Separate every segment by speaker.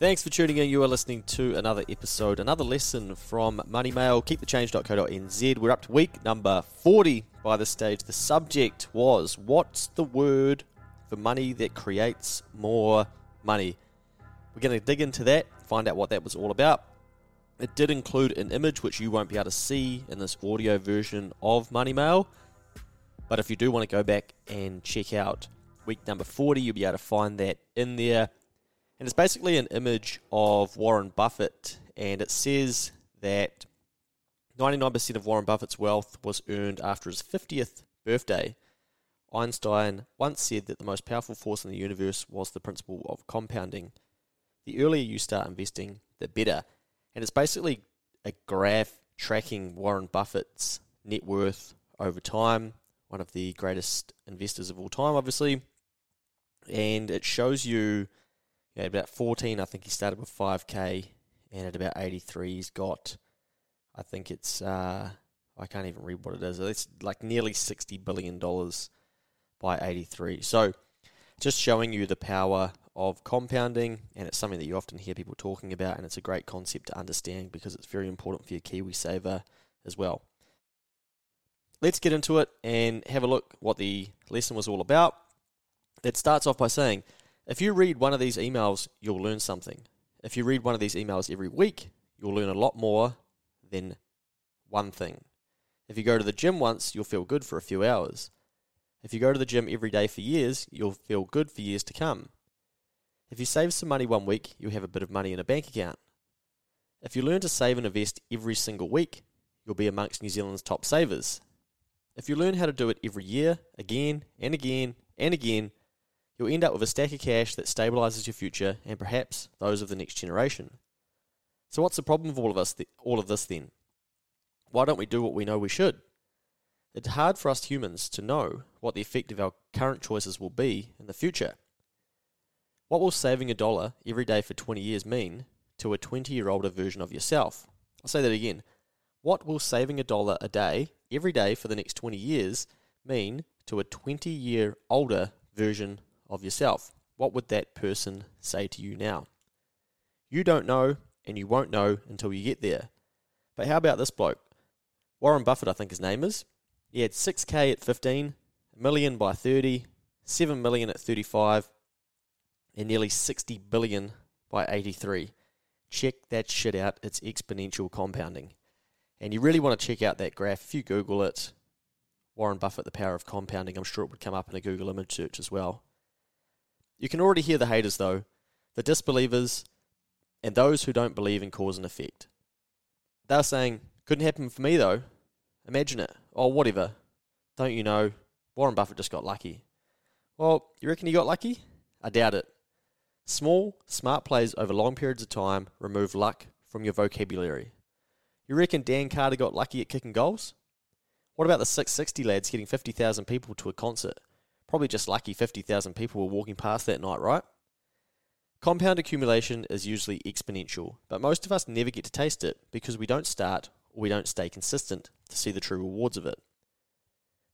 Speaker 1: Thanks for tuning in. You are listening to another episode, another lesson from Money Mail. Keepthechange.co.nz. We're up to week number 40 by this stage. The subject was What's the word for money that creates more money? We're going to dig into that, find out what that was all about. It did include an image which you won't be able to see in this audio version of Money Mail. But if you do want to go back and check out week number 40, you'll be able to find that in there. And it's basically an image of Warren Buffett, and it says that 99% of Warren Buffett's wealth was earned after his 50th birthday. Einstein once said that the most powerful force in the universe was the principle of compounding. The earlier you start investing, the better. And it's basically a graph tracking Warren Buffett's net worth over time, one of the greatest investors of all time, obviously. And it shows you yeah, about 14, I think he started with 5k, and at about 83, he's got, I think it's, uh, I can't even read what it is. It's like nearly $60 billion by 83. So just showing you the power of compounding, and it's something that you often hear people talking about, and it's a great concept to understand because it's very important for your KiwiSaver as well. Let's get into it and have a look what the lesson was all about. It starts off by saying, if you read one of these emails, you'll learn something. If you read one of these emails every week, you'll learn a lot more than one thing. If you go to the gym once, you'll feel good for a few hours. If you go to the gym every day for years, you'll feel good for years to come. If you save some money one week, you'll have a bit of money in a bank account. If you learn to save and invest every single week, you'll be amongst New Zealand's top savers. If you learn how to do it every year, again and again and again, you'll end up with a stack of cash that stabilizes your future and perhaps those of the next generation. So what's the problem with all of us th- all of this then? Why don't we do what we know we should? It's hard for us humans to know what the effect of our current choices will be in the future. What will saving a dollar every day for 20 years mean to a 20 year older version of yourself? I'll say that again. What will saving a dollar a day every day for the next 20 years mean to a 20 year older version of yourself? What would that person say to you now? You don't know, and you won't know until you get there. But how about this bloke? Warren Buffett, I think his name is. He had 6k at 15, a million by 30, 7 million at 35, and nearly 60 billion by 83. Check that shit out. It's exponential compounding. And you really want to check out that graph. If you Google it, Warren Buffett, the power of compounding, I'm sure it would come up in a Google image search as well. You can already hear the haters, though, the disbelievers, and those who don't believe in cause and effect. They're saying, couldn't happen for me, though. Imagine it. Oh, whatever. Don't you know? Warren Buffett just got lucky. Well, you reckon he got lucky? I doubt it. Small, smart plays over long periods of time remove luck from your vocabulary. You reckon Dan Carter got lucky at kicking goals? What about the Six60 lads getting 50,000 people to a concert? Probably just lucky 50,000 people were walking past that night, right? Compound accumulation is usually exponential, but most of us never get to taste it because we don't start or we don't stay consistent to see the true rewards of it.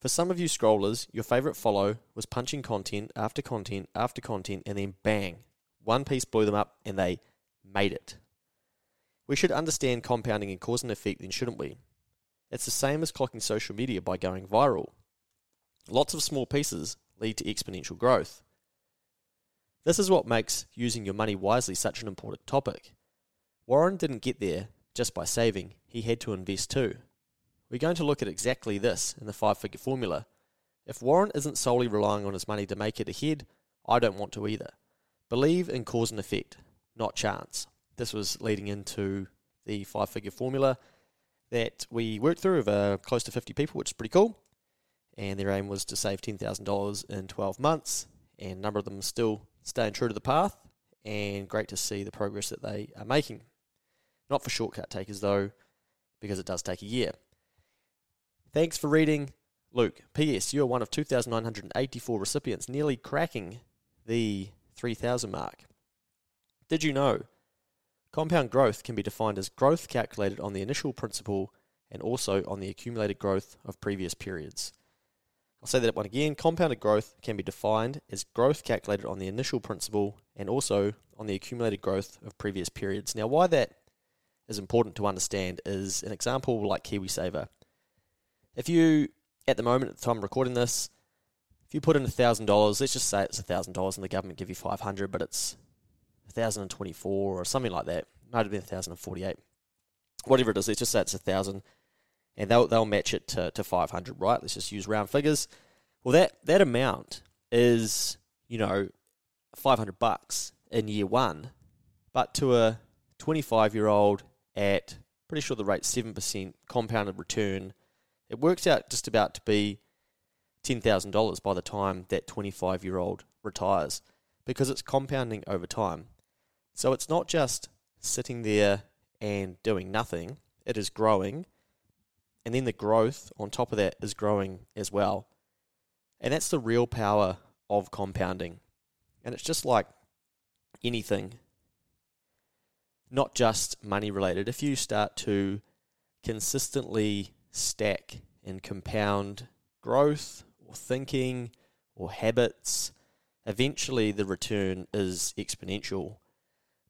Speaker 1: For some of you scrollers, your favourite follow was punching content after content after content and then bang, one piece blew them up and they made it. We should understand compounding and cause and effect then, shouldn't we? It's the same as clocking social media by going viral. Lots of small pieces lead to exponential growth. This is what makes using your money wisely such an important topic. Warren didn't get there just by saving, he had to invest too. We're going to look at exactly this in the five figure formula. If Warren isn't solely relying on his money to make it ahead, I don't want to either. Believe in cause and effect, not chance. This was leading into the five figure formula that we worked through of uh, close to 50 people, which is pretty cool. And their aim was to save $10,000 in 12 months, and a number of them are still staying true to the path, and great to see the progress that they are making. Not for shortcut takers, though, because it does take a year. Thanks for reading, Luke. P.S. You are one of 2,984 recipients, nearly cracking the 3,000 mark. Did you know compound growth can be defined as growth calculated on the initial principal and also on the accumulated growth of previous periods? I'll say that one again. Compounded growth can be defined as growth calculated on the initial principal and also on the accumulated growth of previous periods. Now, why that is important to understand is an example like KiwiSaver. If you, at the moment, at the time of recording this, if you put in $1,000, let's just say it's $1,000 and the government give you 500 but it's 1024 or something like that. Might have been 1048. Whatever it is, let's just say it's 1000 and they'll they'll match it to, to 500, right? Let's just use round figures. Well, that that amount is you know 500 bucks in year one, but to a 25 year old at pretty sure the rate's seven percent compounded return, it works out just about to be ten thousand dollars by the time that 25 year old retires, because it's compounding over time. So it's not just sitting there and doing nothing; it is growing and then the growth on top of that is growing as well. And that's the real power of compounding. And it's just like anything, not just money related. If you start to consistently stack and compound growth or thinking or habits, eventually the return is exponential.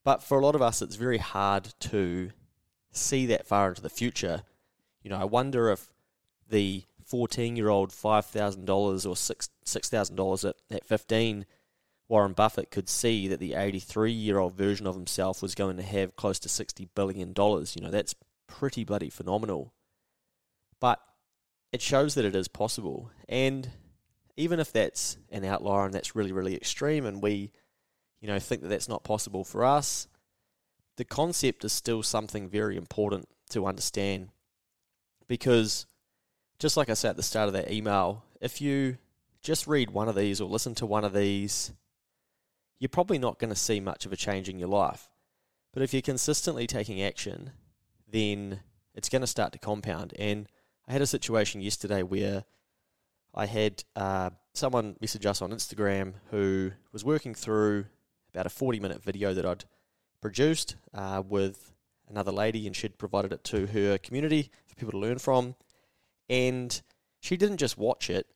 Speaker 1: But for a lot of us, it's very hard to see that far into the future you know, I wonder if the 14 year old $5,000 or $6,000 $6, at, at 15, Warren Buffett could see that the 83 year old version of himself was going to have close to $60 billion. You know, that's pretty bloody phenomenal. But it shows that it is possible. And even if that's an outlier and that's really, really extreme and we, you know, think that that's not possible for us, the concept is still something very important to understand because just like I said at the start of that email, if you just read one of these or listen to one of these, you're probably not going to see much of a change in your life. But if you're consistently taking action, then it's going to start to compound. And I had a situation yesterday where I had uh, someone message us on Instagram who was working through about a 40 minute video that I'd produced uh, with another lady, and she'd provided it to her community for people to learn from. And she didn't just watch it.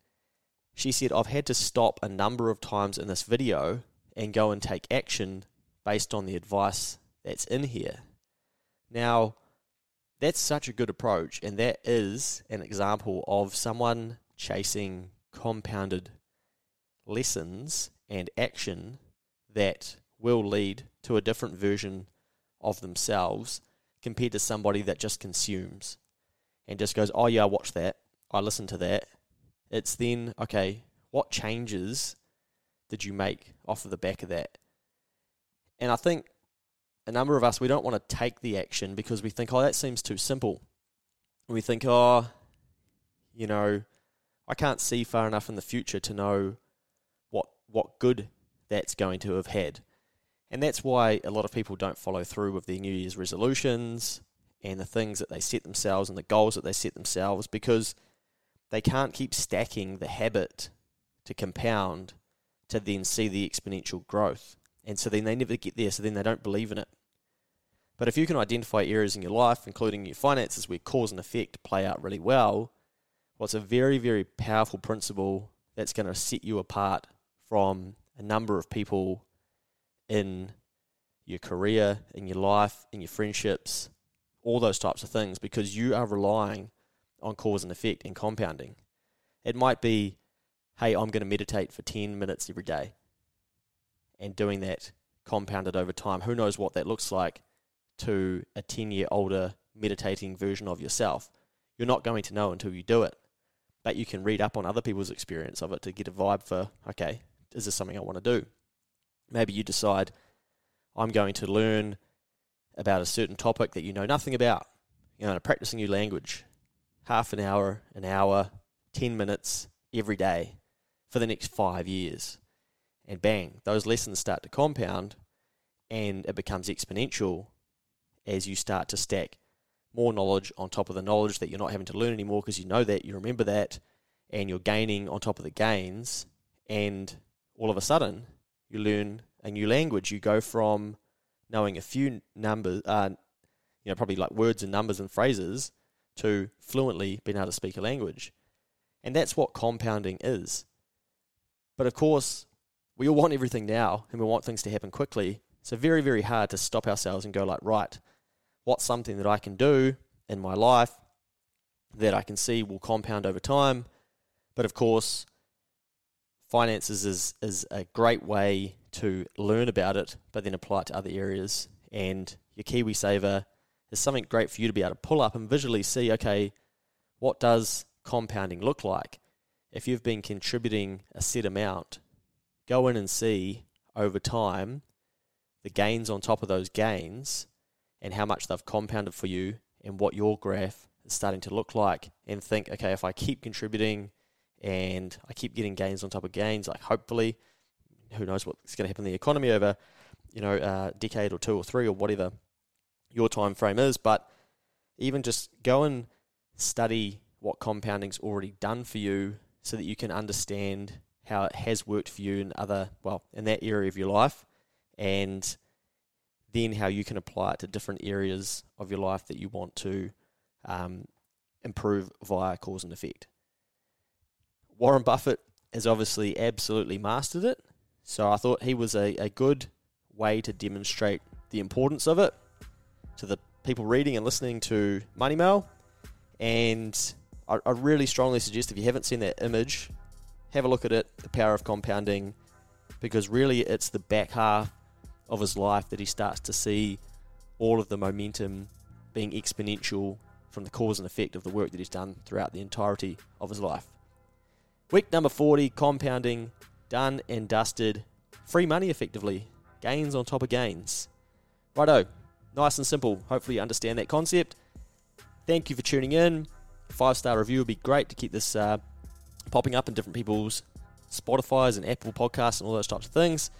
Speaker 1: She said, I've had to stop a number of times in this video and go and take action based on the advice that's in here. Now, that's such a good approach, and that is an example of someone chasing compounded lessons and action that will lead to a different version of themselves compared to somebody that just consumes and just goes, oh, yeah, I watched that. I listened to that. It's then, okay, what changes did you make off of the back of that? And I think a number of us, we don't want to take the action because we think, oh, that seems too simple. We think, oh, you know, I can't see far enough in the future to know what what good that's going to have had. And that's why a lot of people don't follow through with their New Year's resolutions and the things that they set themselves and the goals that they set themselves because they can't keep stacking the habit to compound to then see the exponential growth. And so then they never get there, so then they don't believe in it. But if you can identify areas in your life, including your finances, where cause and effect play out really well, well, it's a very, very powerful principle that's going to set you apart from a number of people in your career, in your life, in your friendships, all those types of things, because you are relying on cause and effect and compounding. It might be, hey, I'm going to meditate for 10 minutes every day, and doing that compounded over time. Who knows what that looks like to a 10 year older meditating version of yourself? You're not going to know until you do it. But you can read up on other people's experience of it to get a vibe for, okay, is this something I want to do? Maybe you decide, I'm going to learn about a certain topic that you know nothing about. You know, practice a new language, half an hour, an hour, 10 minutes every day for the next five years. And bang, those lessons start to compound and it becomes exponential as you start to stack more knowledge on top of the knowledge that you're not having to learn anymore because you know that, you remember that, and you're gaining on top of the gains. And all of a sudden, you learn a new language. You go from knowing a few numbers, uh, you know, probably like words and numbers and phrases, to fluently being able to speak a language. And that's what compounding is. But of course, we all want everything now and we want things to happen quickly. So very, very hard to stop ourselves and go like, right, what's something that I can do in my life that I can see will compound over time. But of course, finances is, is a great way to learn about it, but then apply it to other areas. And your KiwiSaver is something great for you to be able to pull up and visually see okay, what does compounding look like? If you've been contributing a set amount, go in and see over time the gains on top of those gains and how much they've compounded for you and what your graph is starting to look like and think, okay, if I keep contributing and I keep getting gains on top of gains, like hopefully, who knows what's going to happen in the economy over, you know, a decade or two or three or whatever your time frame is. But even just go and study what compounding's already done for you so that you can understand how it has worked for you in other, well, in that area of your life and then how you can apply it to different areas of your life that you want to um, improve via cause and effect. Warren Buffett has obviously absolutely mastered it, so I thought he was a, a good way to demonstrate the importance of it to the people reading and listening to Money Mail. And I, I really strongly suggest if you haven't seen that image, have a look at it, the power of compounding, because really it's the back half of his life that he starts to see all of the momentum being exponential from the cause and effect of the work that he's done throughout the entirety of his life. Week number 40, compounding, done and dusted. Free money effectively. Gains on top of gains. Righto, nice and simple. Hopefully, you understand that concept. Thank you for tuning in. Five star review would be great to keep this uh, popping up in different people's Spotify's and Apple podcasts and all those types of things.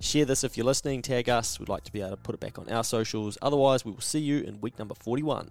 Speaker 1: Share this if you're listening, tag us. We'd like to be able to put it back on our socials. Otherwise, we will see you in week number 41.